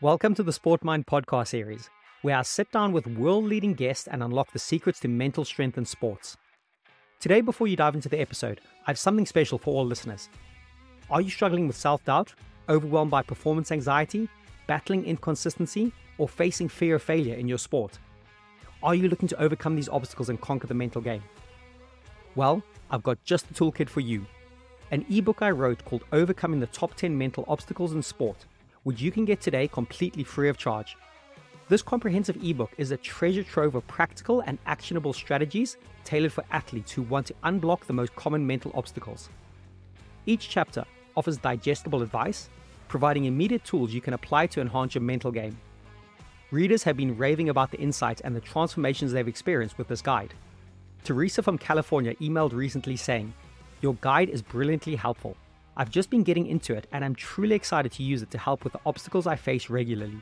Welcome to the Sport Mind podcast series, where I sit down with world leading guests and unlock the secrets to mental strength in sports. Today, before you dive into the episode, I have something special for all listeners. Are you struggling with self doubt, overwhelmed by performance anxiety, battling inconsistency, or facing fear of failure in your sport? Are you looking to overcome these obstacles and conquer the mental game? Well, I've got just the toolkit for you an ebook I wrote called Overcoming the Top 10 Mental Obstacles in Sport which you can get today completely free of charge. This comprehensive ebook is a treasure trove of practical and actionable strategies tailored for athletes who want to unblock the most common mental obstacles. Each chapter offers digestible advice, providing immediate tools you can apply to enhance your mental game. Readers have been raving about the insights and the transformations they've experienced with this guide. Teresa from California emailed recently saying, Your guide is brilliantly helpful. I've just been getting into it and I'm truly excited to use it to help with the obstacles I face regularly.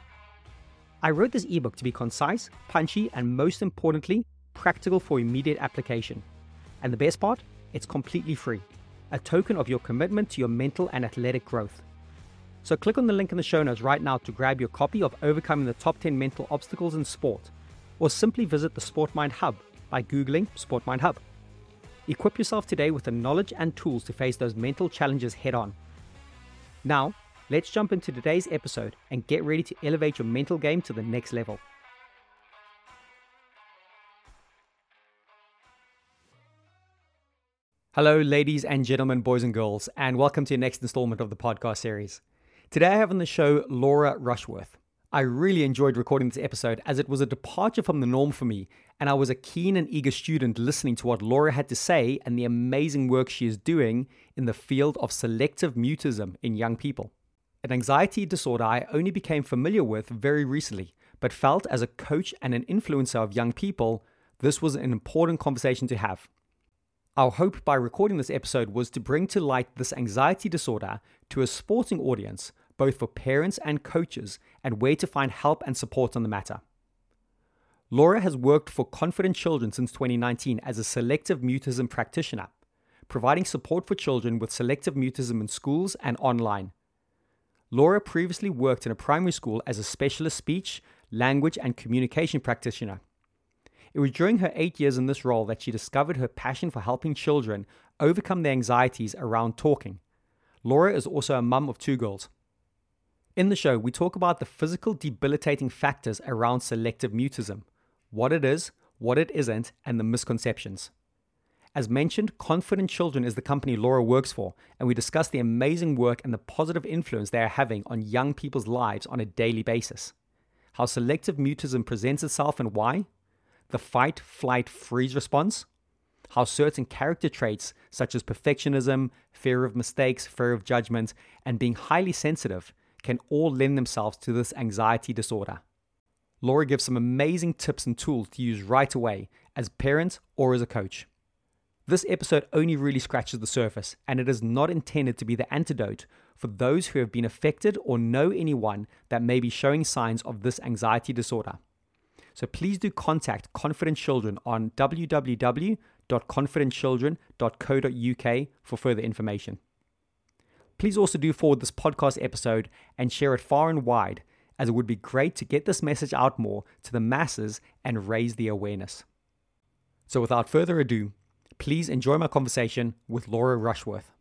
I wrote this ebook to be concise, punchy, and most importantly, practical for immediate application. And the best part? It's completely free, a token of your commitment to your mental and athletic growth. So click on the link in the show notes right now to grab your copy of Overcoming the Top 10 Mental Obstacles in Sport, or simply visit the SportMind Hub by Googling SportMind Hub. Equip yourself today with the knowledge and tools to face those mental challenges head on. Now, let's jump into today's episode and get ready to elevate your mental game to the next level. Hello, ladies and gentlemen, boys and girls, and welcome to your next installment of the podcast series. Today I have on the show Laura Rushworth. I really enjoyed recording this episode as it was a departure from the norm for me, and I was a keen and eager student listening to what Laura had to say and the amazing work she is doing in the field of selective mutism in young people. An anxiety disorder I only became familiar with very recently, but felt as a coach and an influencer of young people, this was an important conversation to have. Our hope by recording this episode was to bring to light this anxiety disorder to a sporting audience both for parents and coaches, and where to find help and support on the matter. Laura has worked for Confident Children since 2019 as a selective mutism practitioner, providing support for children with selective mutism in schools and online. Laura previously worked in a primary school as a specialist speech, language, and communication practitioner. It was during her eight years in this role that she discovered her passion for helping children overcome their anxieties around talking. Laura is also a mum of two girls. In the show, we talk about the physical debilitating factors around selective mutism, what it is, what it isn't, and the misconceptions. As mentioned, Confident Children is the company Laura works for, and we discuss the amazing work and the positive influence they are having on young people's lives on a daily basis. How selective mutism presents itself and why, the fight, flight, freeze response, how certain character traits such as perfectionism, fear of mistakes, fear of judgment, and being highly sensitive can all lend themselves to this anxiety disorder. Laura gives some amazing tips and tools to use right away as parent or as a coach. This episode only really scratches the surface, and it is not intended to be the antidote for those who have been affected or know anyone that may be showing signs of this anxiety disorder. So please do contact Confident Children on www.confidentchildren.co.uk for further information. Please also do forward this podcast episode and share it far and wide, as it would be great to get this message out more to the masses and raise the awareness. So, without further ado, please enjoy my conversation with Laura Rushworth.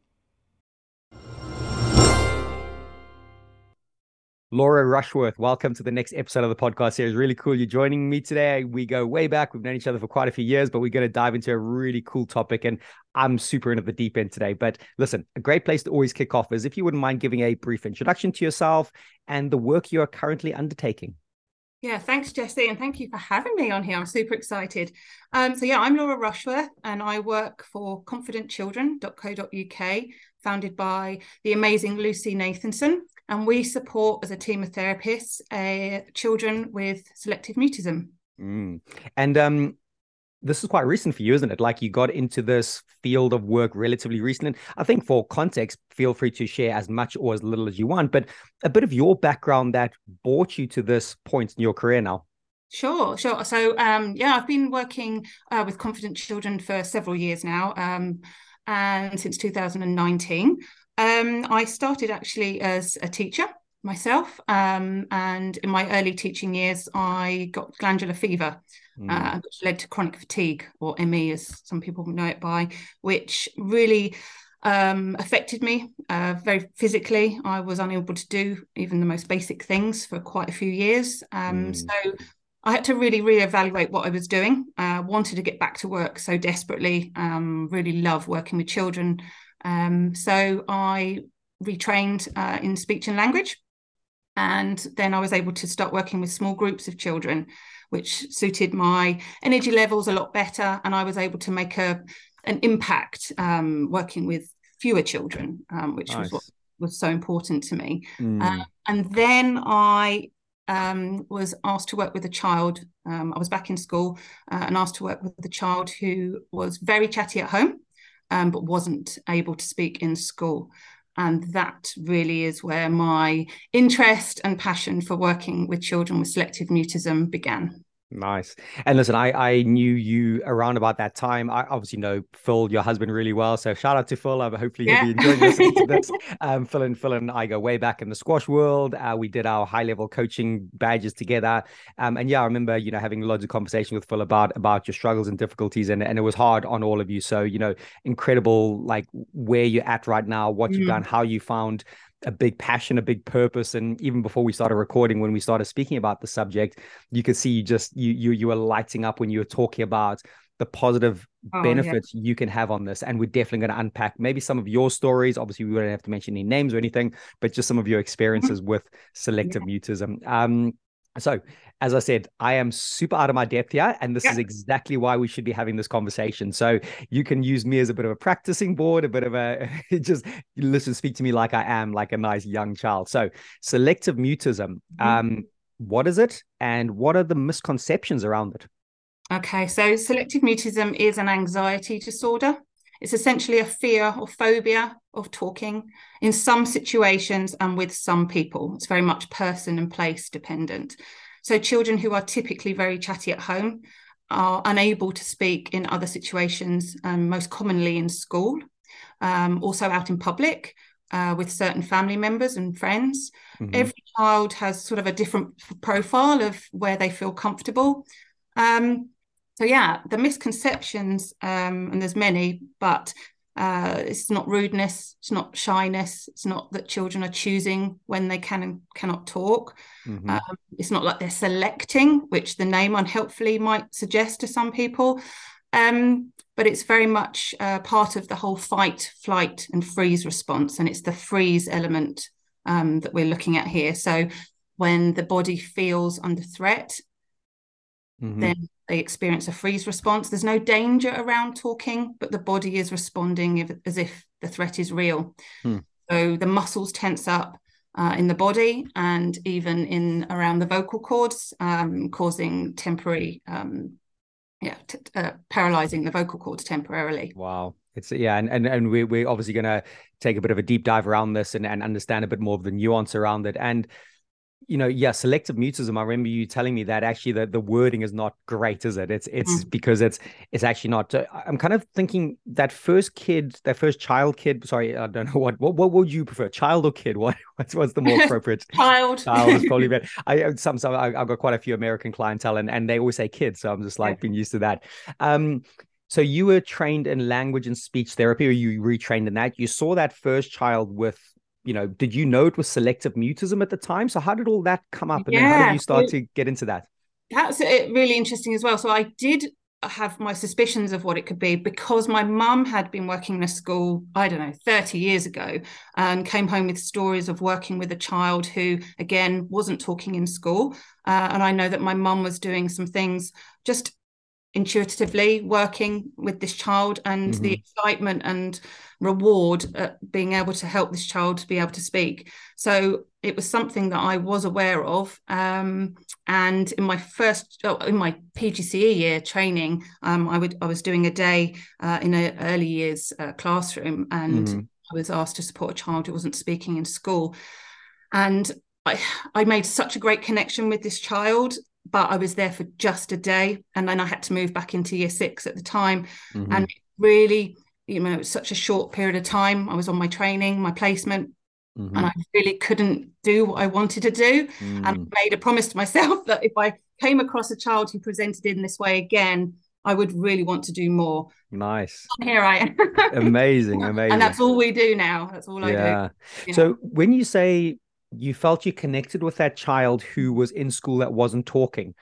Laura Rushworth, welcome to the next episode of the podcast series. Really cool you're joining me today. We go way back. We've known each other for quite a few years, but we're going to dive into a really cool topic. And I'm super into the deep end today. But listen, a great place to always kick off is if you wouldn't mind giving a brief introduction to yourself and the work you are currently undertaking. Yeah, thanks, Jesse, and thank you for having me on here. I'm super excited. Um, so, yeah, I'm Laura Rushworth, and I work for confidentchildren.co.uk, founded by the amazing Lucy Nathanson and we support as a team of therapists uh, children with selective mutism. Mm. And um, this is quite recent for you, isn't it? Like you got into this field of work relatively recently. I think for context, feel free to share as much or as little as you want, but a bit of your background that brought you to this point in your career now. Sure, sure. So, um, yeah, I've been working uh, with Confident Children for several years now, um, and since 2019. Um, I started actually as a teacher myself. Um, and in my early teaching years, I got glandular fever, mm. uh, which led to chronic fatigue, or ME, as some people know it by, which really um, affected me uh, very physically. I was unable to do even the most basic things for quite a few years. Um, mm. So I had to really reevaluate what I was doing. Uh, wanted to get back to work so desperately. Um, really love working with children. Um, so I retrained uh, in speech and language. And then I was able to start working with small groups of children, which suited my energy levels a lot better. And I was able to make a an impact um, working with fewer children, um, which nice. was what was so important to me. Mm. Uh, and then I um, was asked to work with a child. Um, I was back in school uh, and asked to work with a child who was very chatty at home, um, but wasn't able to speak in school. And that really is where my interest and passion for working with children with selective mutism began. Nice. And listen, I, I knew you around about that time. I obviously know Phil, your husband, really well. So shout out to Phil. Um, hopefully yeah. you'll be enjoying listening to this. Um, Phil and Phil and I go way back in the squash world. Uh, we did our high level coaching badges together. Um, and yeah, I remember, you know, having loads of conversation with Phil about about your struggles and difficulties. And, and it was hard on all of you. So, you know, incredible like where you're at right now, what mm. you've done, how you found a big passion, a big purpose. And even before we started recording, when we started speaking about the subject, you could see you just you you you were lighting up when you were talking about the positive oh, benefits yeah. you can have on this. And we're definitely going to unpack maybe some of your stories. Obviously, we wouldn't have to mention any names or anything, but just some of your experiences with selective yeah. mutism. Um, so, as I said, I am super out of my depth here, and this yeah. is exactly why we should be having this conversation. So, you can use me as a bit of a practicing board, a bit of a just listen, speak to me like I am, like a nice young child. So, selective mutism, mm-hmm. um, what is it, and what are the misconceptions around it? Okay, so selective mutism is an anxiety disorder. It's essentially a fear or phobia of talking in some situations and with some people. It's very much person and place dependent. So, children who are typically very chatty at home are unable to speak in other situations, um, most commonly in school, um, also out in public uh, with certain family members and friends. Mm-hmm. Every child has sort of a different profile of where they feel comfortable. Um, so yeah the misconceptions um, and there's many but uh, it's not rudeness it's not shyness it's not that children are choosing when they can and cannot talk. Mm-hmm. um, it's not like they're selecting which the name unhelpfully might suggest to some people. Um, but it's very much uh, part of the whole fight flight and freeze response and it's the freeze element um, that we're looking at here. So when the body feels under threat mm-hmm. then they experience a freeze response. There's no danger around talking, but the body is responding if, as if the threat is real. Hmm. So the muscles tense up uh, in the body and even in around the vocal cords, um, causing temporary, um, yeah, t- uh, paralyzing the vocal cords temporarily. Wow. It's yeah, and and, and we, we're obviously going to take a bit of a deep dive around this and, and understand a bit more of the nuance around it. And you know, yeah, selective mutism. I remember you telling me that actually the, the wording is not great, is it? It's it's mm. because it's it's actually not. Uh, I'm kind of thinking that first kid, that first child kid. Sorry, I don't know what what what would you prefer, child or kid? What what's what's the more appropriate? child. Child is probably better. I uh, some some I, have got quite a few American clientele, and and they always say kid, so I'm just like yeah. being used to that. Um, so you were trained in language and speech therapy, or you retrained in that. You saw that first child with you know, did you know it was selective mutism at the time? So how did all that come up? And yeah, then how did you start to get into that? That's really interesting as well. So I did have my suspicions of what it could be because my mum had been working in a school, I don't know, 30 years ago, and came home with stories of working with a child who, again, wasn't talking in school. Uh, and I know that my mum was doing some things just intuitively working with this child and mm-hmm. the excitement and reward at being able to help this child to be able to speak. So it was something that I was aware of. Um, and in my first, oh, in my PGCE year training, um, I would I was doing a day uh, in an early years uh, classroom, and mm-hmm. I was asked to support a child who wasn't speaking in school, and I, I made such a great connection with this child but I was there for just a day, and then I had to move back into year six at the time, mm-hmm. and really, you know, it was such a short period of time. I was on my training, my placement, mm-hmm. and I really couldn't do what I wanted to do. Mm. And I made a promise to myself that if I came across a child who presented in this way again, I would really want to do more. Nice. And here I am. amazing, amazing. And that's all we do now. That's all I do. yeah. do. So when you say you felt you connected with that child who was in school that wasn't talking,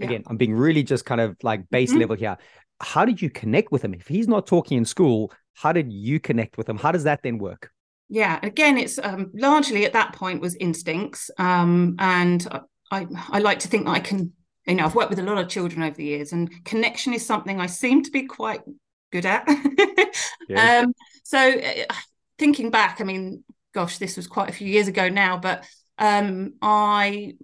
again, yeah. I'm being really just kind of like base mm-hmm. level here. How did you connect with him? If he's not talking in school, how did you connect with him? How does that then work? Yeah, again, it's um, largely at that point was instincts, um, and I I like to think that I can you know, I've worked with a lot of children over the years, and connection is something I seem to be quite good at. yeah. um, so, uh, thinking back, I mean, gosh, this was quite a few years ago now, but um, I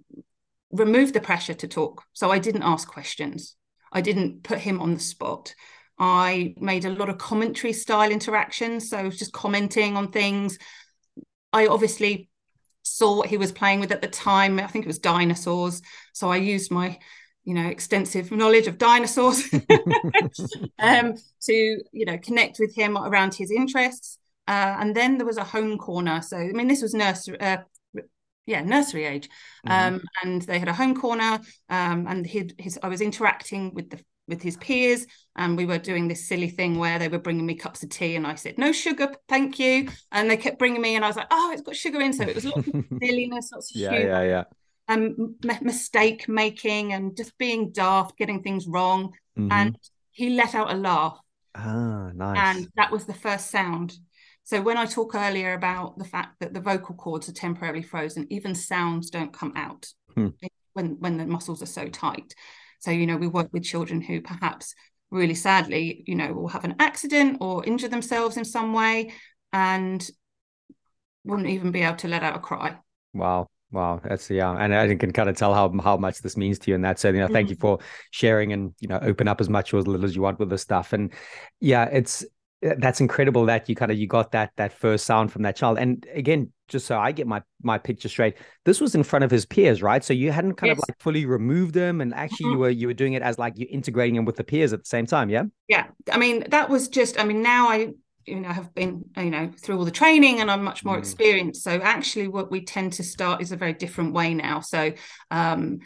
removed the pressure to talk. So, I didn't ask questions, I didn't put him on the spot. I made a lot of commentary style interactions. So, just commenting on things. I obviously saw what he was playing with at the time. I think it was dinosaurs. So I used my, you know, extensive knowledge of dinosaurs um, to, you know, connect with him around his interests. Uh, and then there was a home corner. So I mean, this was nursery. Uh, yeah, nursery age, mm-hmm. um, and they had a home corner, um, and his, his I was interacting with the with his peers and we were doing this silly thing where they were bringing me cups of tea and i said no sugar thank you and they kept bringing me and i was like oh it's got sugar in so it was lots of silliness lots of yeah humor, yeah yeah um m- mistake making and just being daft getting things wrong mm-hmm. and he let out a laugh ah nice and that was the first sound so when i talk earlier about the fact that the vocal cords are temporarily frozen even sounds don't come out hmm. when when the muscles are so tight so, you know, we work with children who perhaps really sadly, you know, will have an accident or injure themselves in some way and wouldn't even be able to let out a cry. Wow. Wow, that's yeah, and I can kind of tell how how much this means to you, and that. So, you know, thank mm-hmm. you for sharing and you know open up as much or as little as you want with this stuff. And yeah, it's that's incredible that you kind of you got that that first sound from that child. And again, just so I get my my picture straight, this was in front of his peers, right? So you hadn't kind yes. of like fully removed them, and actually mm-hmm. you were you were doing it as like you're integrating them with the peers at the same time, yeah. Yeah, I mean that was just. I mean now I you know have been you know through all the training and I'm much more mm. experienced. So actually, what we tend to start is a very different way now. So um,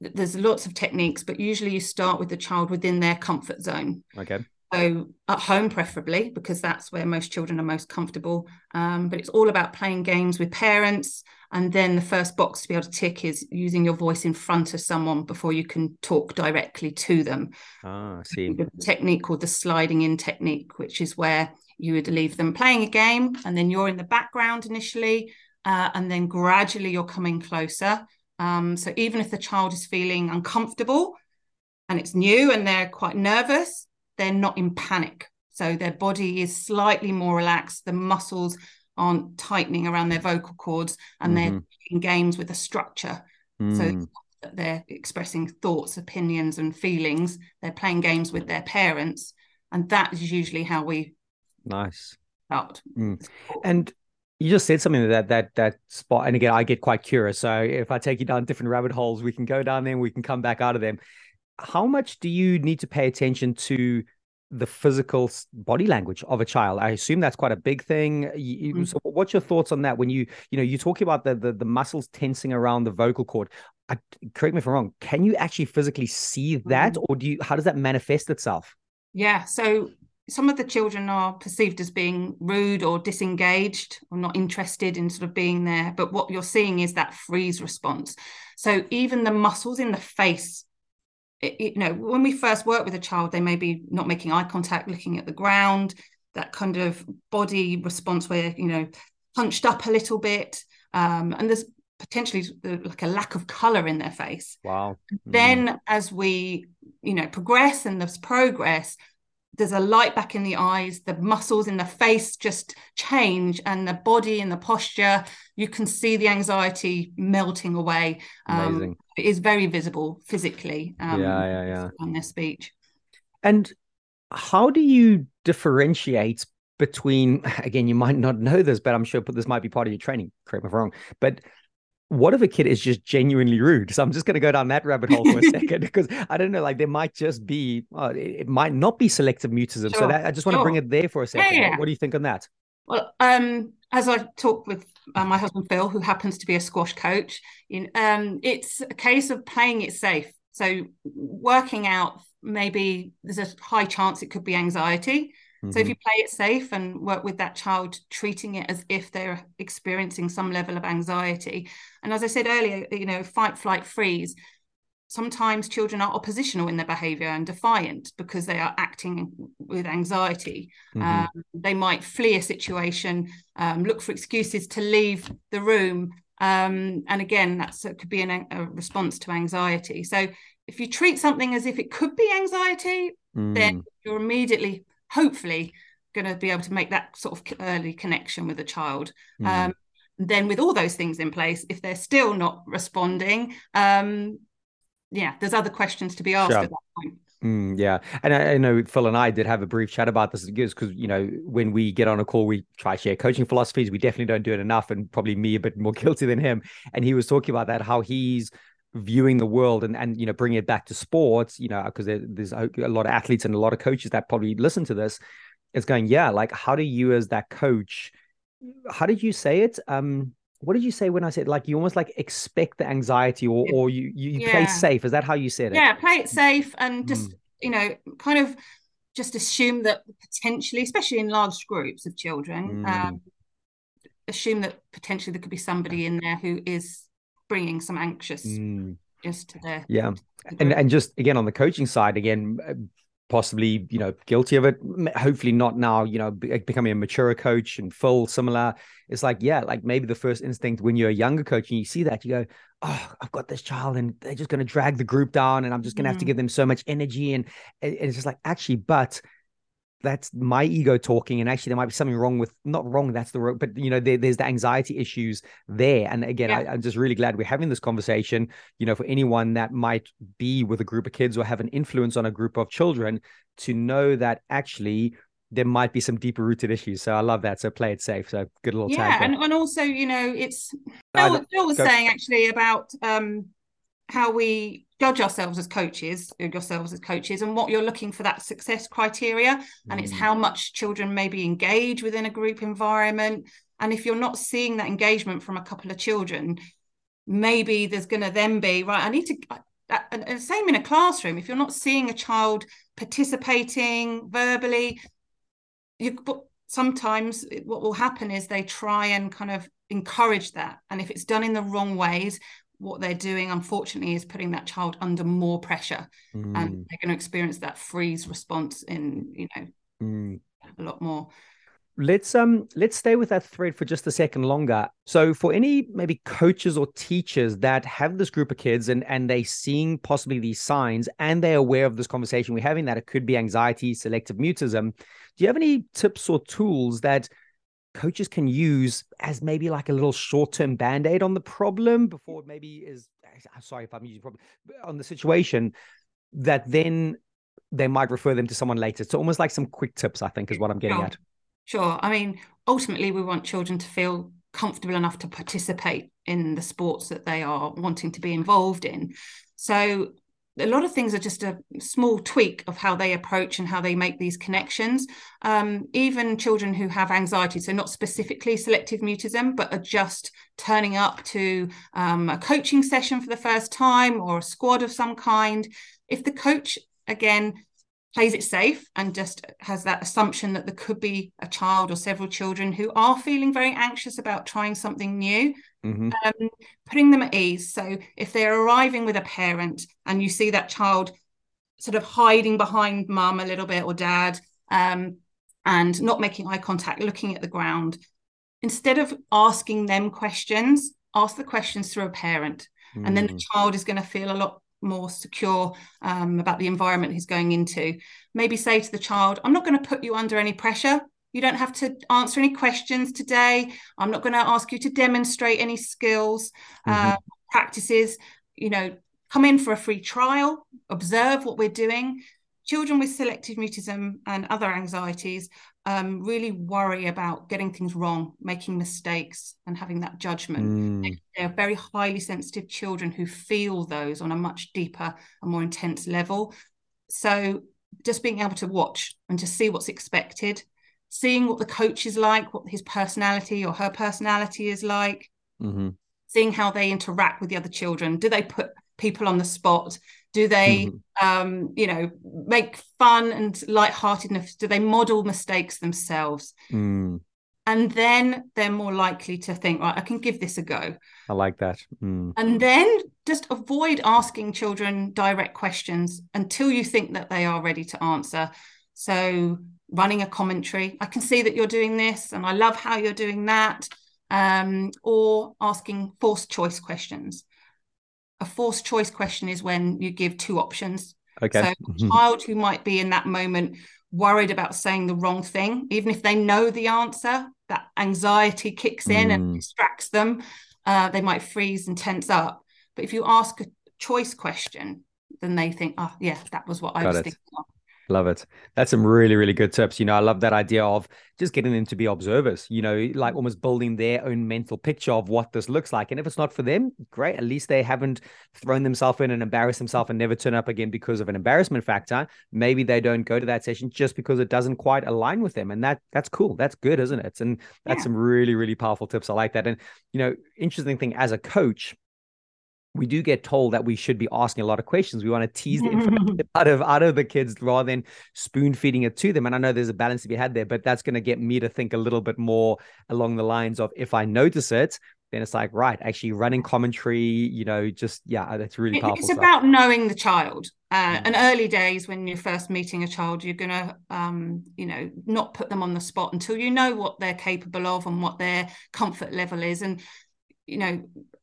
there's lots of techniques, but usually you start with the child within their comfort zone. Okay. So at home, preferably, because that's where most children are most comfortable. Um, but it's all about playing games with parents. And then the first box to be able to tick is using your voice in front of someone before you can talk directly to them. Ah, I see. The technique called the sliding in technique, which is where you would leave them playing a game and then you're in the background initially. Uh, and then gradually you're coming closer. Um, so even if the child is feeling uncomfortable and it's new and they're quite nervous, they're not in panic. So their body is slightly more relaxed. The muscles aren't tightening around their vocal cords and mm-hmm. they're in games with a structure. Mm. So they're expressing thoughts, opinions, and feelings. They're playing games with their parents. And that is usually how we nice start. Mm. And you just said something that that that spot and again i get quite curious so if i take you down different rabbit holes we can go down there and we can come back out of them how much do you need to pay attention to the physical body language of a child? I assume that's quite a big thing. Mm-hmm. so what's your thoughts on that when you you know you talking about the, the the, muscles tensing around the vocal cord. I, correct me if i'm wrong can you actually physically see that mm-hmm. or do you how does that manifest itself? Yeah so some of the children are perceived as being rude or disengaged or not interested in sort of being there but what you're seeing is that freeze response. So even the muscles in the face you know when we first work with a child they may be not making eye contact looking at the ground that kind of body response where you know hunched up a little bit um, and there's potentially like a lack of color in their face wow mm-hmm. then as we you know progress and there's progress there's a light back in the eyes the muscles in the face just change and the body and the posture you can see the anxiety melting away. Um, it is very visible physically um, yeah yeah yeah. on their speech. And how do you differentiate between again you might not know this but i'm sure this might be part of your training correct me if i'm wrong but what if a kid is just genuinely rude? So I'm just going to go down that rabbit hole for a second because I don't know, like there might just be, it, it, might not be selective mutism. Sure. So that, I just want sure. to bring it there for a second. Yeah, yeah. What do you think on that? Well, um, as I talked with uh, my husband Phil, who happens to be a squash coach, in, um, it's a case of playing it safe. So working out maybe there's a high chance it could be anxiety. Mm-hmm. So if mm-hmm. you play it safe and work with that child, treating it as if they're experiencing some level of anxiety, and as I said earlier, you know, fight, flight, freeze. Sometimes children are oppositional in their behavior and defiant because they are acting with anxiety. Mm-hmm. Um, they might flee a situation, um, look for excuses to leave the room. Um, and again, that could be an, a response to anxiety. So if you treat something as if it could be anxiety, mm. then you're immediately, hopefully, going to be able to make that sort of early connection with the child. Mm. Um, then, with all those things in place, if they're still not responding, um, yeah, there's other questions to be asked sure. at that point. Mm, yeah, and I, I, know Phil and I did have a brief chat about this because you know when we get on a call, we try to share coaching philosophies. We definitely don't do it enough, and probably me a bit more guilty than him. And he was talking about that how he's viewing the world and and you know bringing it back to sports you know because there, there's a, lot of athletes and a lot of coaches that probably listen to this it's going yeah like how do you as that coach how did you say it um what did you say when i said like you almost like expect the anxiety or or you you, you yeah. play safe is that how you said it yeah play it safe and just mm. you know kind of just assume that potentially especially in large groups of children mm. um assume that potentially there could be somebody in there who is bringing some anxious mm. just to the yeah and and just again on the coaching side again uh, possibly you know guilty of it hopefully not now you know becoming a mature coach and Phil similar it's like yeah like maybe the first instinct when you're a younger coach and you see that you go oh i've got this child and they're just going to drag the group down and i'm just going to mm. have to give them so much energy and, and it's just like actually but that's my ego talking and actually there might be something wrong with not wrong that's the but you know there, there's the anxiety issues there and again yeah. I, i'm just really glad we're having this conversation you know for anyone that might be with a group of kids or have an influence on a group of children to know that actually there might be some deeper rooted issues. So I love that. So play it safe. So good little yeah, and, and also you know it's Phil, Phil was go. saying actually about um how we judge ourselves as coaches yourselves as coaches and what you're looking for that success criteria. And mm. it's how much children maybe engage within a group environment. And if you're not seeing that engagement from a couple of children maybe there's going to then be right i need to and same in a classroom. If you're not seeing a child participating verbally you but sometimes what will happen is they try and kind of encourage that. And if it's done in the wrong ways what they're doing unfortunately is putting that child under more pressure mm. and they're going to experience that freeze response in you know mm. a lot more let's um let's stay with that thread for just a second longer so for any maybe coaches or teachers that have this group of kids and and they seeing possibly these signs and they're aware of this conversation we're having that it could be anxiety selective mutism do you have any tips or tools that coaches can use as maybe like a little short-term band-aid on the problem before maybe is sorry if I'm using problem on the situation that then they might refer them to someone later. So almost like some quick tips, I think, is what I'm getting sure. at. Sure. I mean, ultimately we want children to feel comfortable enough to participate in the sports that they are wanting to be involved in. So a lot of things are just a small tweak of how they approach and how they make these connections. Um, even children who have anxiety, so not specifically selective mutism, but are just turning up to um, a coaching session for the first time or a squad of some kind. If the coach, again, plays it safe and just has that assumption that there could be a child or several children who are feeling very anxious about trying something new mm-hmm. um, putting them at ease so if they're arriving with a parent and you see that child sort of hiding behind mum a little bit or dad um, and not making eye contact looking at the ground instead of asking them questions ask the questions through a parent mm. and then the mm. child is going to feel a lot more secure um, about the environment he's going into. Maybe say to the child, I'm not going to put you under any pressure. You don't have to answer any questions today. I'm not going to ask you to demonstrate any skills, mm-hmm. uh, practices. You know, come in for a free trial, observe what we're doing. Children with selective mutism and other anxieties um, really worry about getting things wrong, making mistakes, and having that judgment. Mm. They're very highly sensitive children who feel those on a much deeper and more intense level. So, just being able to watch and to see what's expected, seeing what the coach is like, what his personality or her personality is like, mm-hmm. seeing how they interact with the other children. Do they put people on the spot? Do they, mm-hmm. um, you know, make fun and lightheartedness? Do they model mistakes themselves? Mm. And then they're more likely to think, right, I can give this a go. I like that. Mm. And then just avoid asking children direct questions until you think that they are ready to answer. So, running a commentary, I can see that you're doing this, and I love how you're doing that. Um, or asking forced choice questions a forced choice question is when you give two options. Okay. So a child who might be in that moment worried about saying the wrong thing, even if they know the answer, that anxiety kicks in mm. and distracts them. Uh, they might freeze and tense up. But if you ask a choice question, then they think, oh, yeah, that was what I Got was it. thinking of. Love it. That's some really, really good tips. You know, I love that idea of just getting them to be observers, you know, like almost building their own mental picture of what this looks like. And if it's not for them, great. At least they haven't thrown themselves in and embarrassed themselves and never turn up again because of an embarrassment factor. Maybe they don't go to that session just because it doesn't quite align with them. And that that's cool. That's good, isn't it? And that's yeah. some really, really powerful tips. I like that. And, you know, interesting thing as a coach, we do get told that we should be asking a lot of questions. We want to tease the information out of out of the kids rather than spoon feeding it to them. And I know there's a balance to be had there, but that's going to get me to think a little bit more along the lines of if I notice it, then it's like right, actually running commentary. You know, just yeah, that's really powerful. It's stuff. about knowing the child. Uh, mm. And early days when you're first meeting a child, you're gonna, um, you know, not put them on the spot until you know what they're capable of and what their comfort level is. And you know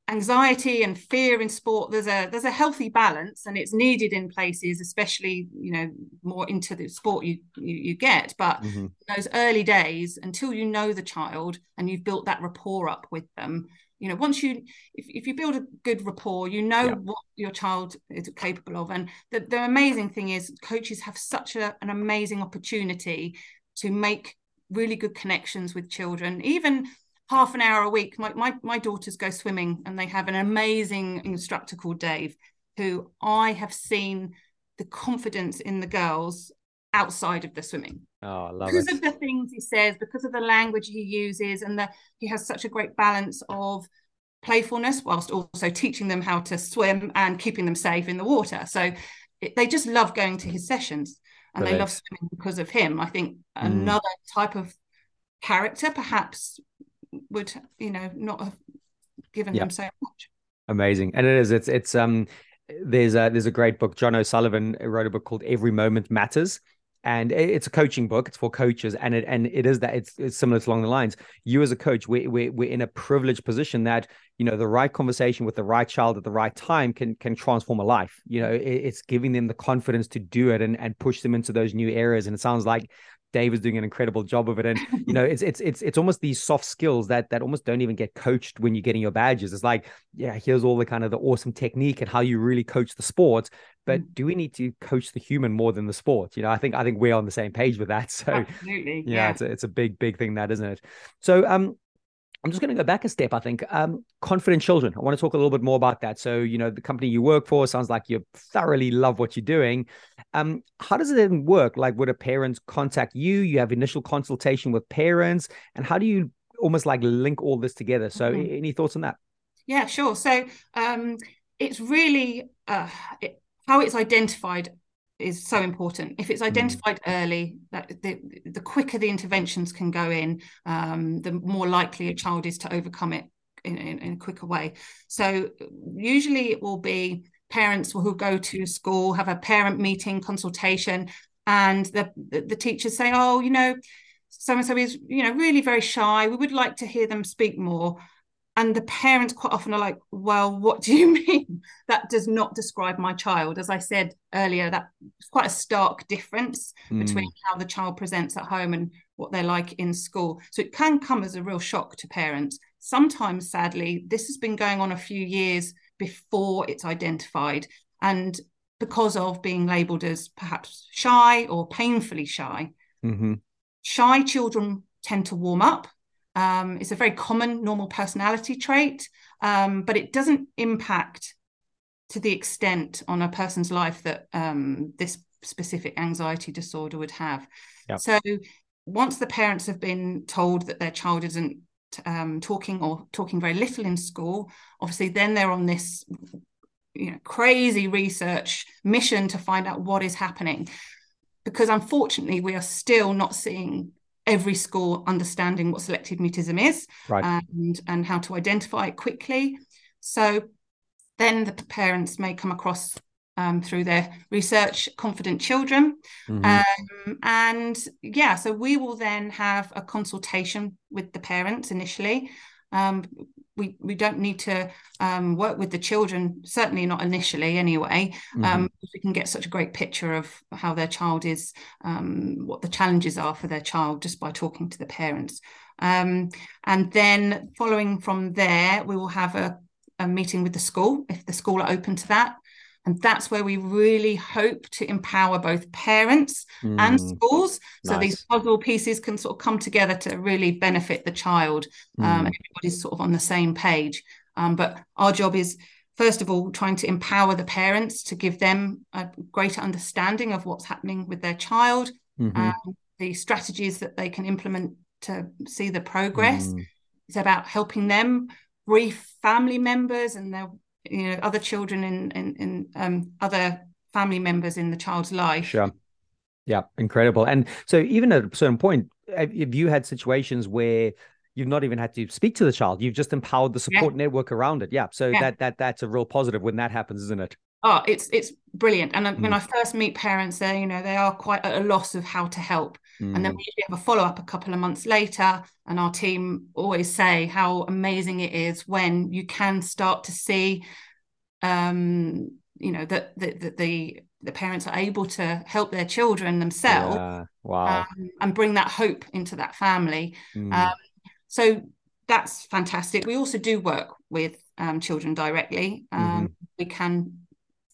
anxiety and fear in sport there's a there's a healthy balance and it's needed in places especially you know more into the sport you you, you get but mm-hmm. those early days until you know the child and you've built that rapport up with them you know once you if, if you build a good rapport you know yeah. what your child is capable of and the, the amazing thing is coaches have such a, an amazing opportunity to make really good connections with children even half an hour a week. My, my, my daughters go swimming and they have an amazing instructor called Dave, who I have seen the confidence in the girls outside of the swimming. Oh, I love because it. of the things he says, because of the language he uses, and that he has such a great balance of playfulness whilst also teaching them how to swim and keeping them safe in the water. So it, they just love going to his sessions and Brilliant. they love swimming because of him. I think mm. another type of character perhaps would you know not have given them so much. Amazing. And it is it's it's um there's a there's a great book. John o'sullivan wrote a book called every moment matters. And it's a coaching book. It's for coaches. And it and it is that it's, it's similar to along the lines. You as a coach we, we, we're in a privileged position that you know the right conversation with the right child at the right time can can transform a life. You know it, it's giving them the confidence to do it and and push them into those new areas. And it sounds like Dave is doing an incredible job of it. And you know, it's it's it's it's almost these soft skills that that almost don't even get coached when you're getting your badges. It's like, yeah, here's all the kind of the awesome technique and how you really coach the sport. But mm. do we need to coach the human more than the sport? You know, I think I think we're on the same page with that. So absolutely, yeah, yeah. it's a, it's a big big thing that isn't it. So um, I'm just going to go back a step. I think um, confident children. I want to talk a little bit more about that. So, you know, the company you work for sounds like you thoroughly love what you're doing. Um, how does it then work? Like, would a parent contact you? You have initial consultation with parents, and how do you almost like link all this together? So, mm-hmm. any thoughts on that? Yeah, sure. So, um, it's really uh, it, how it's identified is so important. If it's mm. identified mm. early, that the, the quicker the interventions can go in, um, the more likely a child is to overcome it in, in, in, a quicker way. So usually it will be parents who go to school, have a parent meeting, consultation, and the, the, the teachers say, oh, you know, so and so is, you know, really very shy. We would like to hear them speak more and the parents quite often are like well what do you mean? That does not describe my child. As i said earlier that's quite a stark difference mm. between how the child presents at home and what they're like in school. So it can come as a real shock to parents. Sometimes sadly this has been going on a few years before it's identified. And because of being labeled as perhaps shy or painfully shy mm-hmm. shy children tend to warm up um, it's a very common normal personality trait, um, but it doesn't impact to the extent on a person's life that um, this specific anxiety disorder would have. Yep. So once the parents have been told that their child isn't um, talking or talking very little in school, obviously then they're on this you know crazy research mission to find out what is happening because unfortunately we are still not seeing every school understanding what selective mutism is right. and and how to identify it quickly so then the parents may come across um, through their research confident children mm-hmm. um, and yeah so we will then have a consultation with the parents initially um, we we don't need to um, work with the children certainly not initially anyway. Mm-hmm. um, we can get such a great picture of how their child is um, what the challenges are for their child just by talking to the parents. Um, and then following from there we will have a, a meeting with the school if the school are open to that and that's where we really hope to empower both parents mm. and schools. So nice. these puzzle pieces can sort of come together to really benefit the child. Um, mm. Um, everybody's sort of on the same page. Um, but our job is, first of all, trying to empower the parents to give them a greater understanding of what's happening with their child, mm-hmm. um, the strategies that they can implement to see the progress. Mm. It's about helping them brief family members and their you know other children in in, in um, other family members in the child's life. Sure. Yeah incredible. And so even at a certain point if you had situations where you've not even had to speak to the child? You've just empowered the support yeah. network around it. Yeah so yeah. that that that's a real positive when that happens isn't it? Oh it's it's brilliant. And mm. when i first meet parents they you know they are quite at a loss of how to help mm. and then mm. we usually have a follow-up a couple of months later and our team always say how amazing it is when you can start to see um you know that the, the, the the parents are able to help their children themselves yeah. wow um, and bring that hope into that family mm. um, so that's fantastic we also do work with um, children directly um, mm-hmm. we can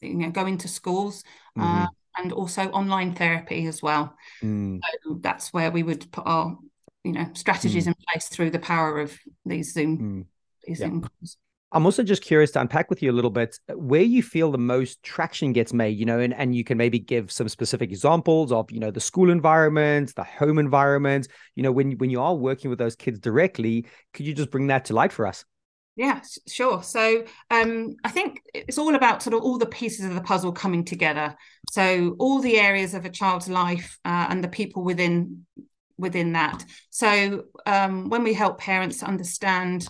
you know go into schools mm-hmm. uh, and also online therapy as well mm. so that's where we would put our you know strategies mm. in place through the power of these zoom mm. these yeah. zoom calls I'm also just curious to unpack with you a little bit where you feel the most traction gets made, you know, and, and you can maybe give some specific examples of, you know, the school environment, the home environment, you know, when, when you are working with those kids directly, could you just bring that to light for us? Yeah, sure. So um, I think it's all about sort of all the pieces of the puzzle coming together. So all the areas of a child's life uh, and the people within within that. So um, when we help parents understand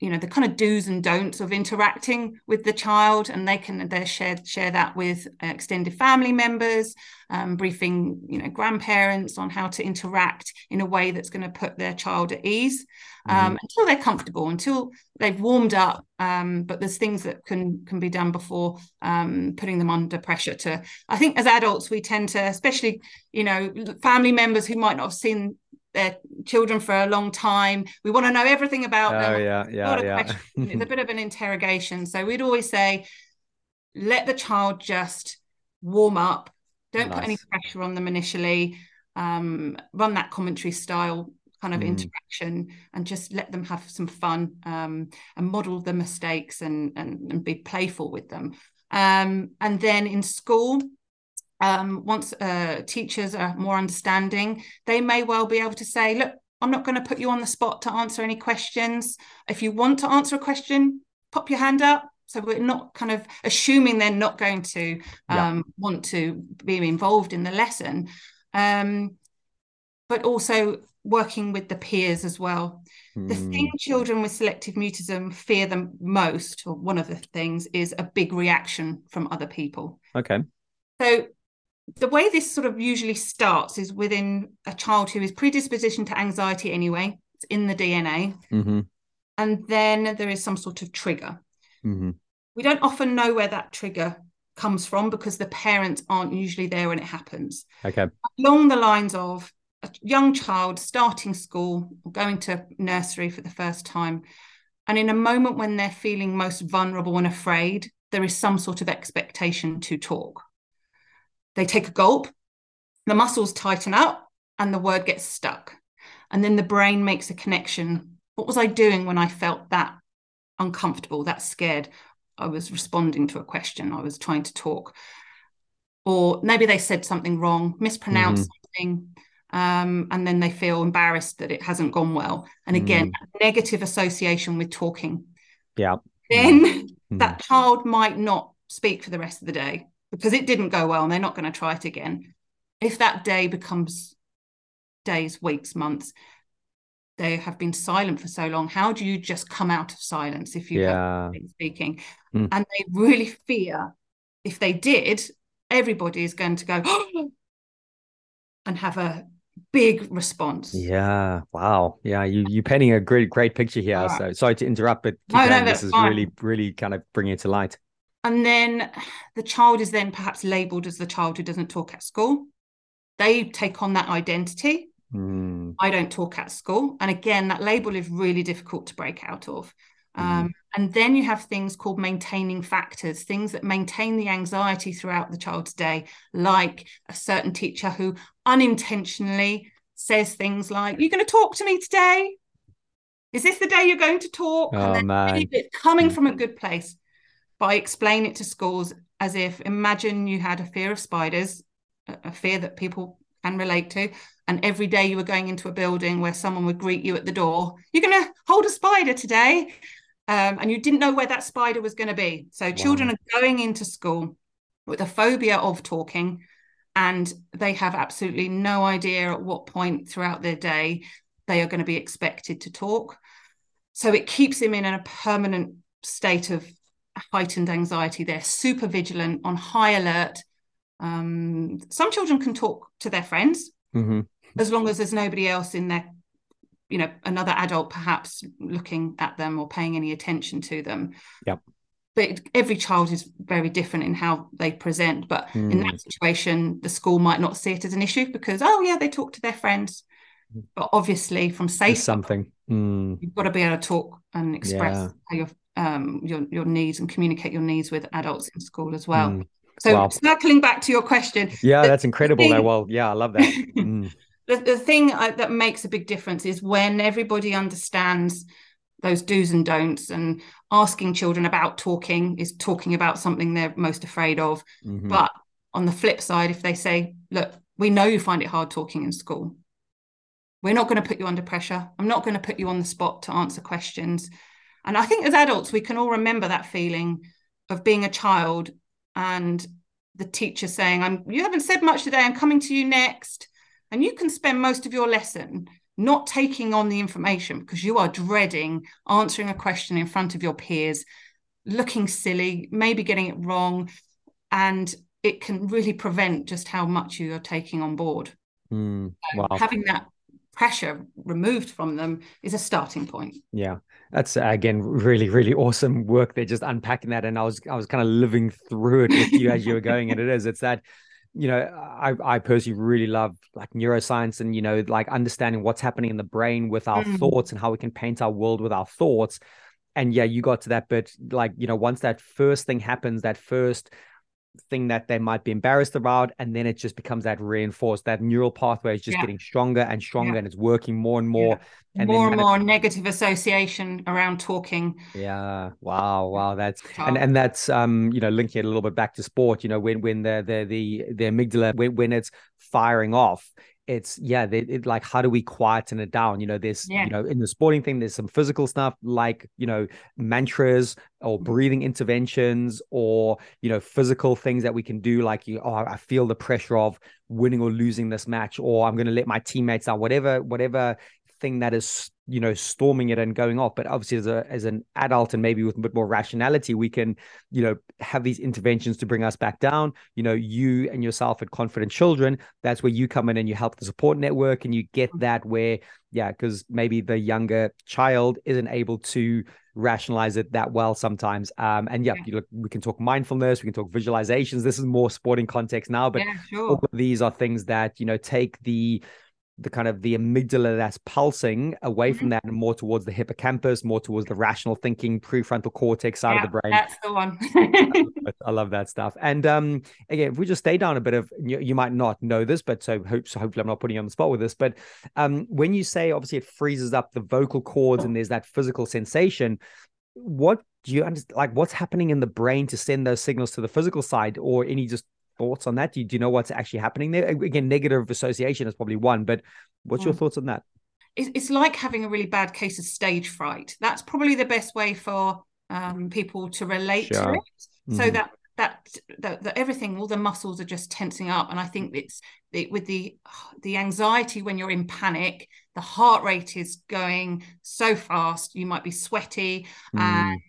you know the kind of do's and don'ts of interacting with the child and they can they share share that with extended family members um, briefing you know grandparents on how to interact in a way that's going to put their child at ease um, mm-hmm. until they're comfortable until they've warmed up um, but there's things that can can be done before um, putting them under pressure to i think as adults we tend to especially you know family members who might not have seen their children for a long time. We want to know everything about oh, them. Yeah, yeah, yeah. it's a bit of an interrogation. So we'd always say, let the child just warm up. Don't nice. put any pressure on them initially. Um, run that commentary style kind of mm. interaction and just let them have some fun um, and model the mistakes and, and, and be playful with them. Um, and then in school, um, once uh, teachers are more understanding, they may well be able to say, look, I'm not going to put you on the spot to answer any questions. If you want to answer a question, pop your hand up. So we're not kind of assuming they're not going to um, yeah. want to be involved in the lesson. Um, but also working with the peers as well. Mm. The thing hmm. children with selective mutism fear the most, or one of the things, is a big reaction from other people. Okay. So the way this sort of usually starts is within a child who is predisposition to anxiety anyway. It's in the dna mm-hmm. and then there is some sort of trigger. Mm-hmm. we don't often know where that trigger comes from because the parents aren't usually there when it happens. Okay. Along the lines of a young child starting school or going to nursery for the first time and in a moment when they're feeling most vulnerable and afraid there is some sort of expectation to talk they take a gulp, the muscles tighten up, and the word gets stuck. And then the brain makes a connection. What was I doing when I felt that uncomfortable, that scared? I was responding to a question, I was trying to talk. Or maybe they said something wrong, mispronounced mm-hmm. something. um, and then they feel embarrassed that it hasn't gone well. And again, mm. negative association with talking. Yeah. Then mm. that child might not speak for the rest of the day because it didn't go well and they're not going to try it again. If that day becomes days, weeks, months, they have been silent for so long. How do you just come out of silence if you yeah. have been speaking? Mm. And they really fear if they did, everybody is going to go and have a big response. Yeah. Wow. Yeah. You you painting a great great picture here. Right. So sorry to interrupt, but no, no, this is fine. really really kind of bringing it to light. And then the child is then perhaps labeled as the child who doesn't talk at school. They take on that identity. Mm. I don't talk at school. And again, that label is really difficult to break out of. Mm. Um, and then you have things called maintaining factors, things that maintain the anxiety throughout the child's day, like a certain teacher who unintentionally says things like, You're going to talk to me today? Is this the day you're going to talk? Oh, man. It's coming from a good place. But I explain it to schools as if imagine you had a fear of spiders, a fear that people can relate to, and every day you were going into a building where someone would greet you at the door, you're going to hold a spider today. Um, and you didn't know where that spider was going to be. So wow. children are going into school with a phobia of talking, and they have absolutely no idea at what point throughout their day they are going to be expected to talk. So it keeps them in a permanent state of heightened anxiety. They're super vigilant, on high alert. Um, some children can talk to their friends mm-hmm. as long as there's nobody else in their, you know, another adult perhaps looking at them or paying any attention to them. Yep. But every child is very different in how they present. But mm. in that mm. situation, the school might not see it as an issue because, oh, yeah, they talk to their friends. Mm. But obviously, from safe something, mm. you've got to be able to talk and express yeah. how you're um, your your needs and communicate your needs with adults in school as well. Mm. So wow. circling back to your question, yeah, that's incredible. Thing, well, yeah, I love that. Mm. the, the thing uh, that makes a big difference is when everybody understands those do's and don'ts and asking children about talking is talking about something they're most afraid of. Mm-hmm. But on the flip side, if they say, look, we know you find it hard talking in school. We're not going to put you under pressure. I'm not going to put you on the spot to answer questions. And I think as adults, we can all remember that feeling of being a child and the teacher saying, I'm you haven't said much today, I'm coming to you next. And you can spend most of your lesson not taking on the information because you are dreading answering a question in front of your peers, looking silly, maybe getting it wrong. And it can really prevent just how much you are taking on board. Mm, wow. Having that pressure removed from them is a starting point. Yeah. That's again really, really awesome work. They're just unpacking that. And I was I was kind of living through it with you as you were going. And it is, it's that you know, I, I personally really love like neuroscience and, you know, like understanding what's happening in the brain with our mm. thoughts and how we can paint our world with our thoughts. And yeah, you got to that bit, like, you know, once that first thing happens, that first thing that they might be embarrassed about and then it just becomes that reinforced that neural pathway is just yeah. getting stronger and stronger yeah. and it's working more and more yeah. and more and more negative association around talking yeah wow wow that's and and that's um you know linking it a little bit back to sport you know when when the the the, the amygdala when, when it's firing off it's yeah they, it, like how do we quieten it down you know there's yeah. you know in the sporting thing there's some physical stuff like you know mantras or mm-hmm. breathing interventions or you know physical things that we can do like you oh i feel the pressure of winning or losing this match or i'm going to let my teammates out whatever whatever thing that is you know storming it and going off but obviously as a as an adult and maybe with a bit more rationality we can you know have these interventions to bring us back down you know you and yourself at confident children that's where you come in and you help the support network and you get mm-hmm. that where yeah because maybe the younger child isn't able to rationalize it that well sometimes um and yeah, yeah. You look, we can talk mindfulness we can talk visualizations this is more sporting context now but yeah, sure. all of these are things that you know take the the kind of the amygdala that's pulsing away mm-hmm. from that and more towards the hippocampus, more towards the rational thinking, prefrontal cortex side yeah, of the brain. That's the one. I love that stuff. And um, again, if we just stay down a bit of, you, you, might not know this, but so hope so hopefully I'm not putting you on the spot with this. But um, when you say obviously it freezes up the vocal cords and there's that physical sensation, what do you understand? Like what's happening in the brain to send those signals to the physical side, or any just thoughts on that? Do you, do you know what's actually happening there? Again, negative association is probably one, but what's your mm. thoughts on that? It's like having a really bad case of stage fright. That's probably the best way for um, people to relate sure. to it. Mm-hmm. So that that, that that everything, all the muscles are just tensing up, and I think it's it, with the the anxiety when you're in panic, the heart rate is going so fast. You might be sweaty, mm. and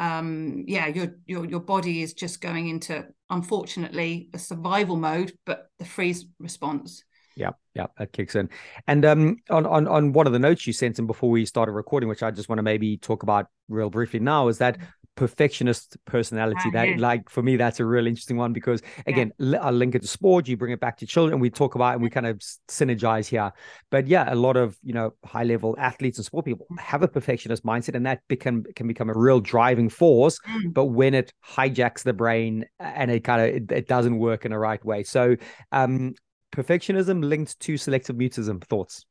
um, yeah, your your your body is just going into unfortunately a survival mode, but the freeze response. Yeah, yeah, that kicks in. And um, on on on one of the notes you sent in before we started recording, which I just want to maybe talk about real briefly now, is that perfectionist personality. Ah, that yeah. like for me that's a really interesting one because again yeah. i link it to sport you bring it back to children we talk about and we kind of synergize here. But yeah a lot of you know high level athletes and sport people have a perfectionist mindset and that become can become a real driving force mm. but when it hijacks the brain and it kind of it, it doesn't work in the right way. So um perfectionism linked to selective mutism. Thoughts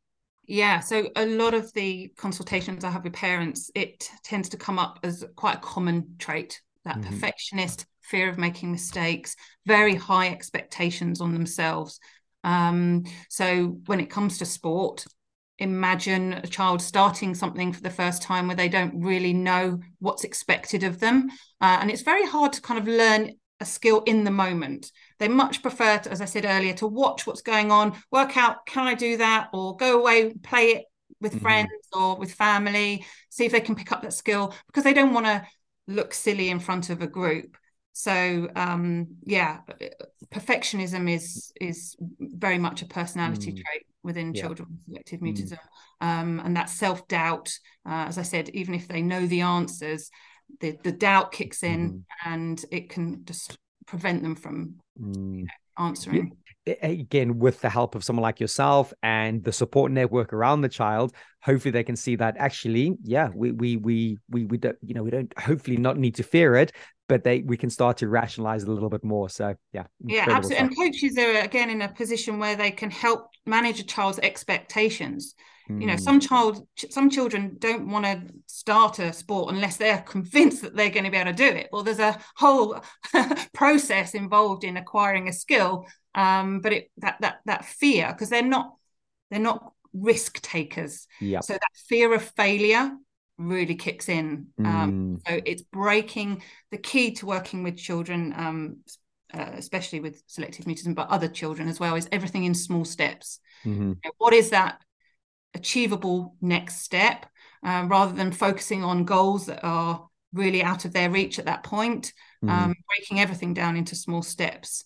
yeah, so a lot of the consultations I have with parents, it tends to come up as quite a common trait that mm-hmm. perfectionist, fear of making mistakes, very high expectations on themselves. Um, so when it comes to sport, imagine a child starting something for the first time where they don't really know what's expected of them. Uh, and it's very hard to kind of learn a skill in the moment. They much prefer, to, as I said earlier, to watch what's going on, work out, can I do that? Or go away, play it with mm-hmm. friends or with family, see if they can pick up that skill because they don't want to look silly in front of a group. So um, yeah, perfectionism is is very much a personality mm. trait within yeah. children with selective mm. mutism, mm. um, and that self doubt. Uh, as I said, even if they know the answers, the the doubt kicks in mm. and it can just prevent them from mm. you know, answering again with the help of someone like yourself and the support network around the child hopefully they can see that actually yeah we we we we, we don't you know we don't hopefully not need to fear it but they we can start to rationalize it a little bit more. So yeah yeah absolutely. Stuff. and coaches are again in a position where they can help manage a child's expectations. You know some hmm. child some children don't want to start a sport unless they're convinced that they're going to be able to do it. Well there's a whole process involved in acquiring a skill um, but it that that that fear because they're not they're not risk takers. Yeah so that fear of failure really kicks in um, mm. so it's breaking the key to working with children um, uh, especially with selective mutism but other children as well is everything in small steps mm-hmm. what is that achievable next step uh, rather than focusing on goals that are really out of their reach at that point mm-hmm. um, breaking everything down into small steps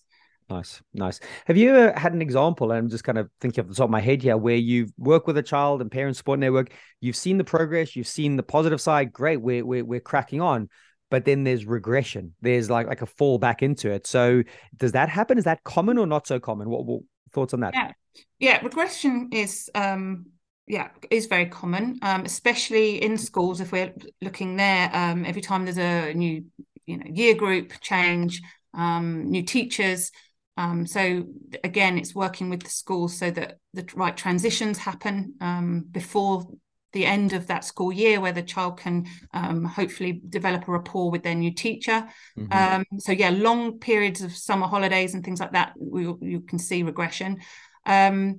Nice, nice. Have you ever had an example? And I'm just kind of thinking off the top of my head here, where you've worked with a child and parent support network, you've seen the progress, you've seen the positive side. Great, we're we're, we're cracking on, but then there's regression. There's like like a fall back into it. So does that happen? Is that common or not so common? What, what thoughts on that? Yeah, yeah. Regression is um yeah is very common um, especially in schools if we're looking there um, every time there's a new you know year group change um, new teachers um, so again it's working with the schools so that the right transitions happen um, before the end of that school year where the child can um, hopefully develop a rapport with their new teacher mm-hmm. so yeah long periods of summer holidays and things like that we, you can see regression um,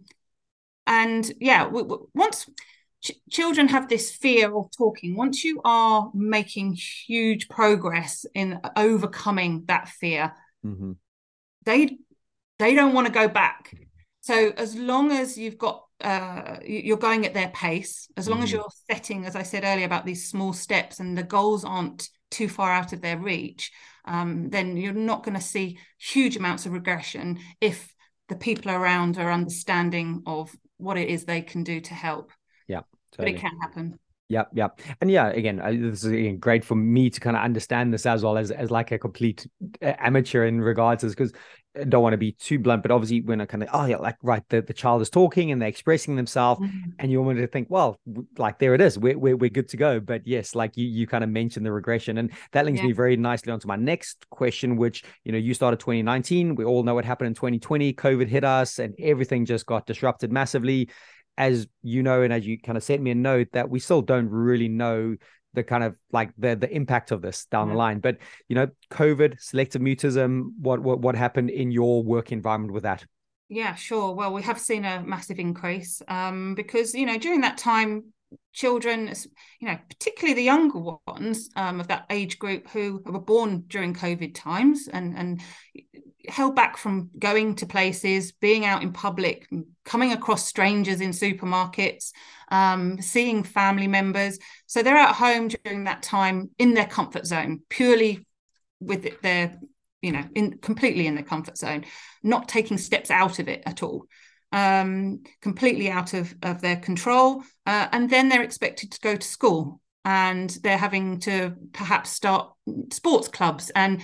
and yeah once ch- children have this fear of talking once you are making huge progress in overcoming that fear mm-hmm. they they don't want to go back so as long as you've got uh, you're going at their pace as long mm-hmm. as you're setting as i said earlier about these small steps and the goals aren't too far out of their reach um, then you're not going to see huge amounts of regression if the people around are understanding of what it is they can do to help. Yeah, totally. but it can happen. Yeah, yeah, and yeah, again, this is again, great for me to kind of understand this as well as as like a complete uh, amateur in regards to this because don't want to be too blunt, but obviously when I kind of oh yeah, like right, the, the child is talking and they're expressing themselves, mm-hmm. and you want to think, well, like there it is, we're, we're we're good to go. But yes, like you you kind of mentioned the regression, and that links yeah. me very nicely onto my next question, which you know you started 2019, we all know what happened in 2020, COVID hit us, and everything just got disrupted massively as you know, and as you kind of sent me a note, that we still don't really know the kind of like the the impact of this down the line. But you know, COVID, selective mutism, what what what happened in your work environment with that? Yeah, sure. Well, we have seen a massive increase um, because you know during that time, children, you know, particularly the younger ones um, of that age group who were born during COVID times and and held back from going to places, being out in public, coming across strangers in supermarkets, um, seeing family members. So they're at home during that time in their comfort zone, purely with their you know in completely in the comfort zone not taking steps out of it at all um, completely out of, of their control uh, and then they're expected to go to school and they're having to perhaps start sports clubs and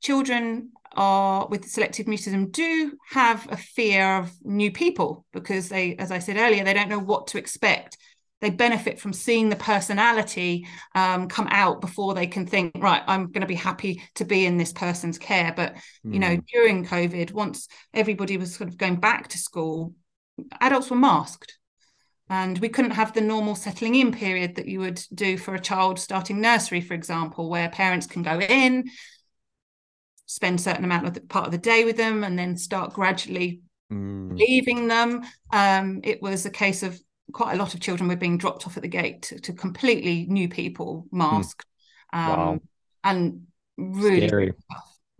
children are with selective mutism do have a fear of new people because they as i said earlier they don't know what to expect they benefit from seeing the personality um, come out before they can think right i'm going to be happy to be in this person's care but mm. you know hmm. during covid once everybody was sort of going back to school adults were masked and we couldn't have the normal settling in period that you would do for a child starting nursery for example where parents can go in spend certain amount of the part of the day with them and then start gradually mm. leaving them um, it was a case of quite a lot of children were being dropped off at the gate to, to completely new people, hmm. masked, um, wow. and really Scary.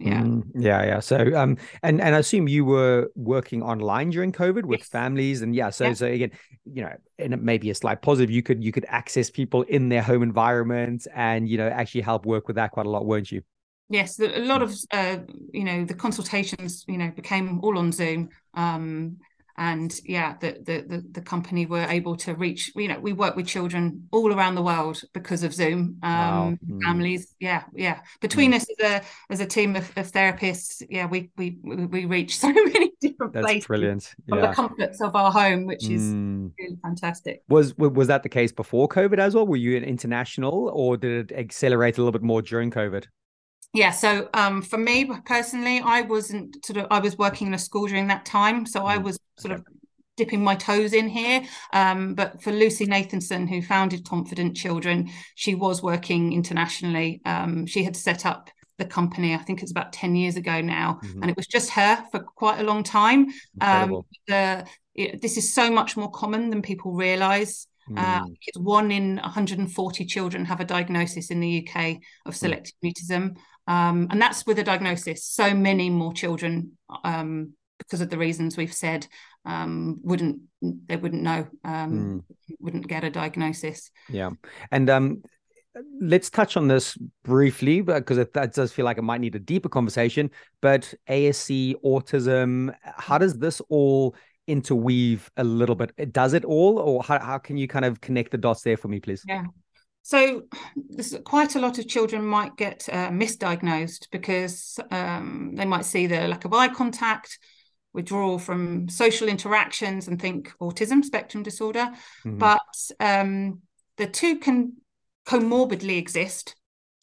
Yeah. Mm, yeah, yeah. So, um, and and I assume you were working online during COVID with yes. families, and yeah. So, yeah. so again, you know, and it may be a slight positive. You could you could access people in their home environment, and you know, actually help work with that quite a lot, weren't you? Yes, a lot of uh, you know the consultations, you know, became all on Zoom. Um, and yeah the, the the company were able to reach you know we work with children all around the world because of zoom um, wow. mm. families yeah yeah between mm. us as a as a team of, of, therapists yeah we we we reach so many different That's places brilliant yeah. from the comforts of our home which is mm. really fantastic was was that the case before covid as well were you an international or did it accelerate a little bit more during covid yeah so um, for me personally i wasn't sort of i was working in a school during that time so i mm, was sort of dipping my toes in here um, but for lucy nathanson who founded confident children she was working internationally um, she had set up the company i think it's about 10 years ago now mm-hmm. and it was just her for quite a long time um, the, it, this is so much more common than people realize uh, mm. it's one in 140 children have a diagnosis in the UK of selective mutism. Um, and that's with a diagnosis. So many more children, um, because of the reasons we've said, um, wouldn't they wouldn't know, um, mm. wouldn't get a diagnosis. Yeah, and um, let's touch on this briefly because it, that does feel like it might need a deeper conversation. But ASC, autism, how does this all interweave a little bit? Does it all, or how, how can you kind of connect the dots there for me, please? Yeah. So, quite a lot of children might get uh, misdiagnosed because um, they might see the lack of eye contact, withdrawal from social interactions, and think autism spectrum disorder. Mm-hmm. But um, the two can comorbidly exist.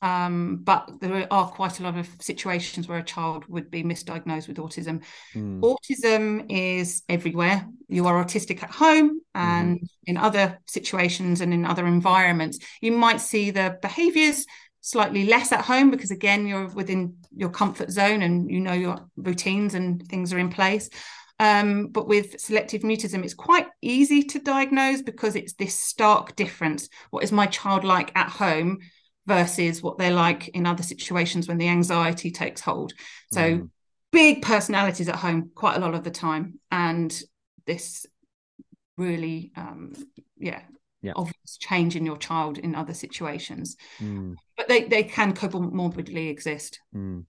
Um, but there are quite a lot of situations where a child would be misdiagnosed with autism. Mm. Autism is everywhere. You are autistic at home and mm. in other situations and in other environments. You might see the behaviors slightly less at home because, again, you're within your comfort zone and you know your routines and things are in place. Um, but with selective mutism, it's quite easy to diagnose because it's this stark difference. What is my child like at home versus what they're like in other situations when the anxiety takes hold. So mm. big personalities at home quite a lot of the time, and this really, um, yeah, yeah. obvious change in your child in other situations. Mm. But they they can comorbidly exist. Mm.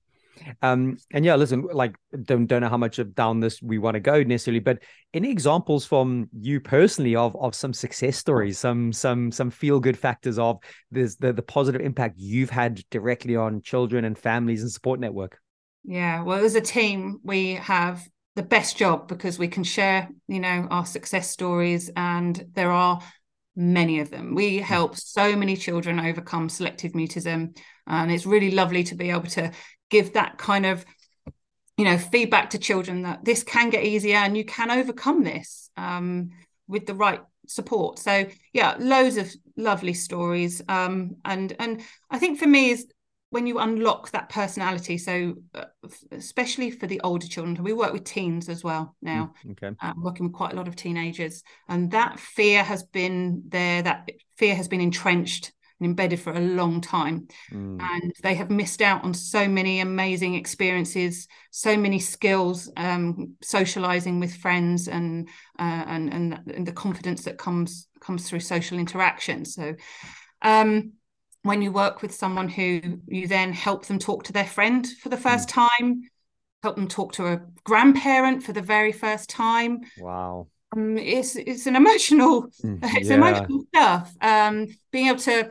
Um, and yeah, listen, like don't don't know how much of down this we want to go necessarily, but any examples from you personally of of some success stories, some some some feel good factors of this the the positive impact you've had directly on children and families and support network. Yeah, well, as a team, we have the best job because we can share, you know, our success stories, and there are many of them. We help so many children overcome selective mutism, and it's really lovely to be able to give that kind of you know feedback to children that this can get easier and you can overcome this um, with the right support. So yeah, loads of lovely stories. Um, and and I think for me is when you unlock that personality. So uh, especially for the older children, we work with teens as well now. Mm, okay, uh, working with quite a lot of teenagers, and that fear has been there. That fear has been entrenched and embedded for a long time. Mm. And they have missed out on so many amazing experiences, so many skills, um, socializing with friends and, uh, and, and, and the confidence that comes comes through social interaction. So um, when you work with someone who you then help them talk to their friend for the first mm. time, help them talk to a grandparent for the very first time. Wow. Um, it's it's an emotional it's yeah. emotional stuff. Um, being able to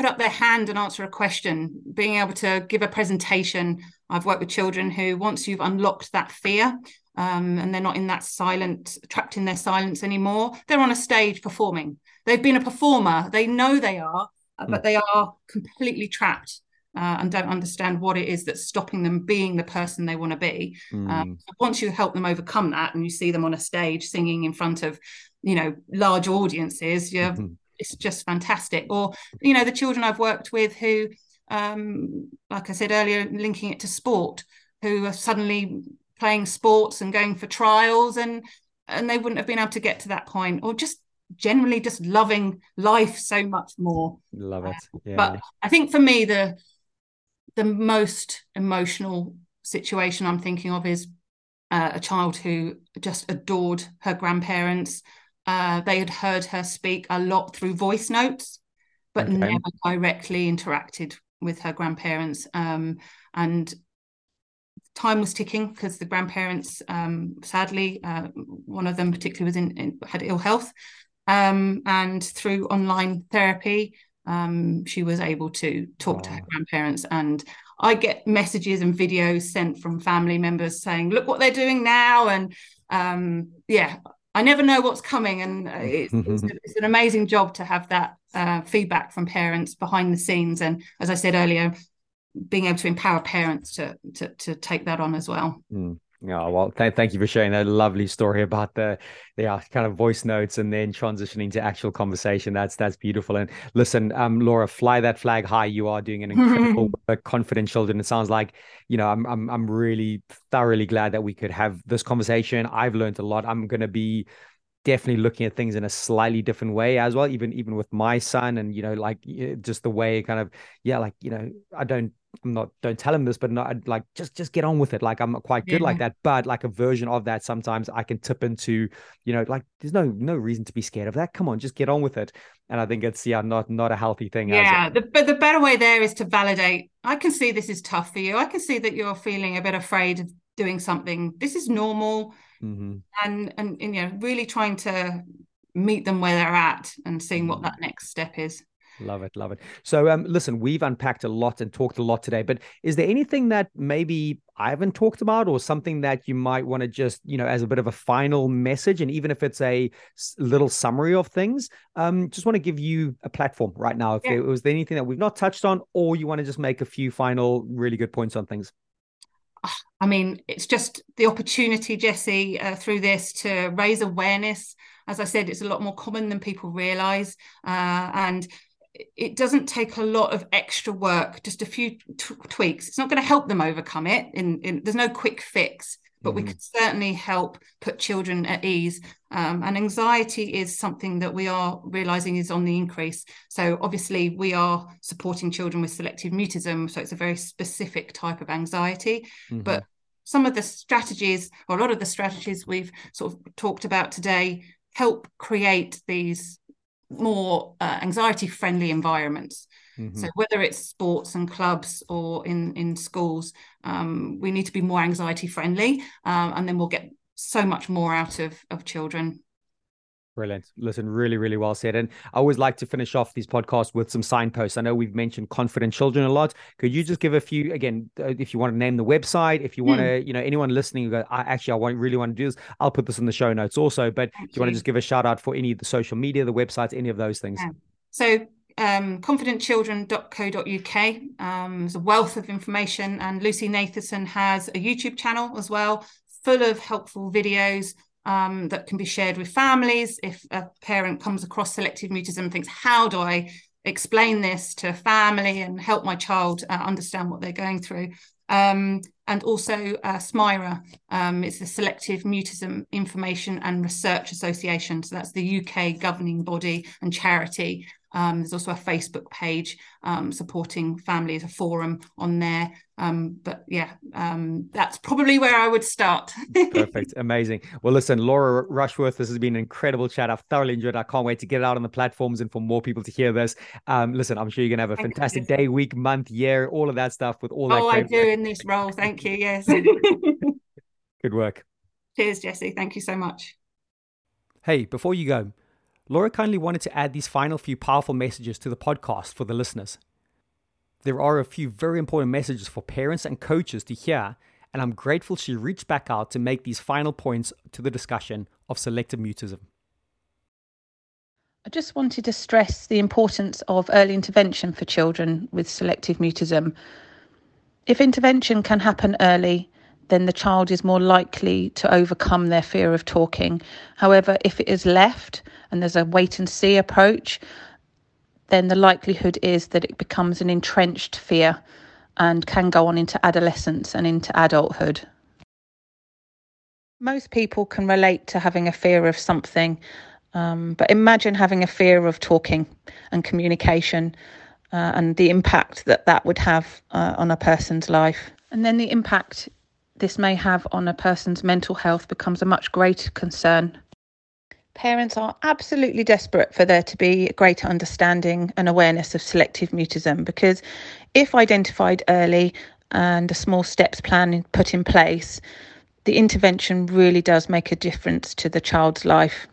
put up their hand and answer a question, being able to give a presentation. I've worked with children who, once you've unlocked that fear, um, and they're not in that silent, trapped in their silence anymore, they're on a stage performing. They've been a performer, they know they are, uh, but they are completely trapped. Uh, and don't understand what it is that's stopping them being the person they want to be. Mm. Um, once you help them overcome that, and you see them on a stage singing in front of, you know, large audiences, you're mm-hmm it's just fantastic. Or you know, the children I've worked with who, um, like I said earlier, linking it to sport, who are suddenly playing sports and going for trials, and and they wouldn't have been able to get to that point, or just generally just loving life so much more. Love it. Yeah. But I think for me, the the most emotional situation I'm thinking of is uh, a child who just adored her grandparents uh, they had heard her speak a lot through voice notes, but okay. never directly interacted with her grandparents. Um, and time was ticking because the grandparents, um, sadly, uh, one of them particularly was in, in had ill health, um, and through online therapy, um, she was able to talk oh. to her grandparents. And I get messages and videos sent from family members saying, "Look what they're doing now," and um, yeah, I never know what's coming, and uh, it's, it's, it's an amazing job to have that uh, feedback from parents behind the scenes. And as I said earlier, being able to empower parents to to, to take that on as well. Mm. Yeah, well, th- thank you for sharing that lovely story about the the uh, kind of voice notes and then transitioning to actual conversation. That's that's beautiful. And listen, um, Laura, fly that flag high. You are doing an incredible work, confident children. It sounds like you know I'm I'm I'm really thoroughly glad that we could have this conversation. I've learned a lot. I'm going to be definitely looking at things in a slightly different way as well even even with my son and you know like just the way kind of yeah like you know i don't i'm not don't tell him this but not like just just get on with it. Like i'm not quite good yeah. like that but like a version of that sometimes i can tip into you know like there's no no reason to be scared of that. Come on just get on with it. And i think it's yeah not not a healthy thing yeah the, but the better way there is to validate i can see this is tough for you. I can see that you're feeling a bit afraid of doing something. This is normal. Mm-hmm. and, and and you know really trying to meet them where they're at and seeing what mm-hmm. that next step is Love it, love it. So, um, listen, we've unpacked a lot and talked a lot today, but is there anything that maybe I haven't talked about, or something that you might want to just, you know, as a bit of a final message, and even if it's a little summary of things, um, just want to give you a platform right now. If yeah. there was there anything that we've not touched on, or you want to just make a few final really good points on things. I mean, it's just the opportunity, Jesse, uh, through this to raise awareness. As I said, it's a lot more common than people realize. Uh, and it doesn't take a lot of extra work, just a few t- tweaks. It's not going to help them overcome it. In, in, there's no quick fix, but mm-hmm. we can certainly help put children at ease. Um, and anxiety is something that we are realizing is on the increase. So obviously, we are supporting children with selective mutism, so it's a very specific type of anxiety. Mm-hmm. But some of the strategies, or a lot of the strategies we've sort of talked about today, help create these more uh, anxiety friendly environments. Mm-hmm. So whether it's sports and clubs or in in schools, um, we need to be more anxiety friendly, um, and then we'll get so much more out of of children. Brilliant. Listen, really, really well said. And I always like to finish off these podcasts with some signposts. I know we've mentioned confident children a lot. Could you just give a few again, uh, if you want to name the website, if you want to, hmm. you know, anyone listening, go, I actually, I want, really want to do this. I'll put this in the show notes also. But Thank do you, want to just give a shout out for any of the social media, the websites, any of those things? Yeah. So um, confidentchildren.co.uk. Um, there's a wealth of information, and Lucy Nathanson has a YouTube channel as well, full of helpful videos um, that can be shared with families. If a parent comes across selective mutism and thinks, how do I explain this to a family and help my child uh, understand what they're going through? Um, and also uh, SMIRA, um, it's the Selective Mutism Information and Research Association. So that's the UK governing body and charity um, there's also a Facebook page um, supporting families, a forum on there. Um, but yeah, um, that's probably where I would start. Perfect. Amazing. Well, listen, Laura Rushworth, this has been an incredible chat. I've thoroughly enjoyed it. I can't wait to get it out on the platforms and for more people to hear this. Um, listen, I'm sure you're going to have a Thank fantastic you. day, week, month, year, all of that stuff with all that. Oh, I do work. in this role. Thank you. Yes. Good work. Cheers, Jesse. Thank you so much. Hey, before you go, Laura kindly wanted to add these final few powerful messages to the podcast for the listeners. There are a few very important messages for parents and coaches to hear, and I'm grateful she reached back out to make these final points to the discussion of selective mutism. I just wanted to stress the importance of early intervention for children with selective mutism. If intervention can happen early, then the child is more likely to overcome their fear of talking. However, if it is left and there's a wait and see approach, then the likelihood is that it becomes an entrenched fear and can go on into adolescence and into adulthood. Most people can relate to having a fear of something, um, but imagine having a fear of talking and communication uh, and the impact that that would have uh, on a person's life. And then the impact this may have on a person's mental health becomes a much greater concern. Parents are absolutely desperate for there to be greater understanding and awareness of selective mutism because, if identified early and a small steps plan put in place, the intervention really does make a difference to the child's life.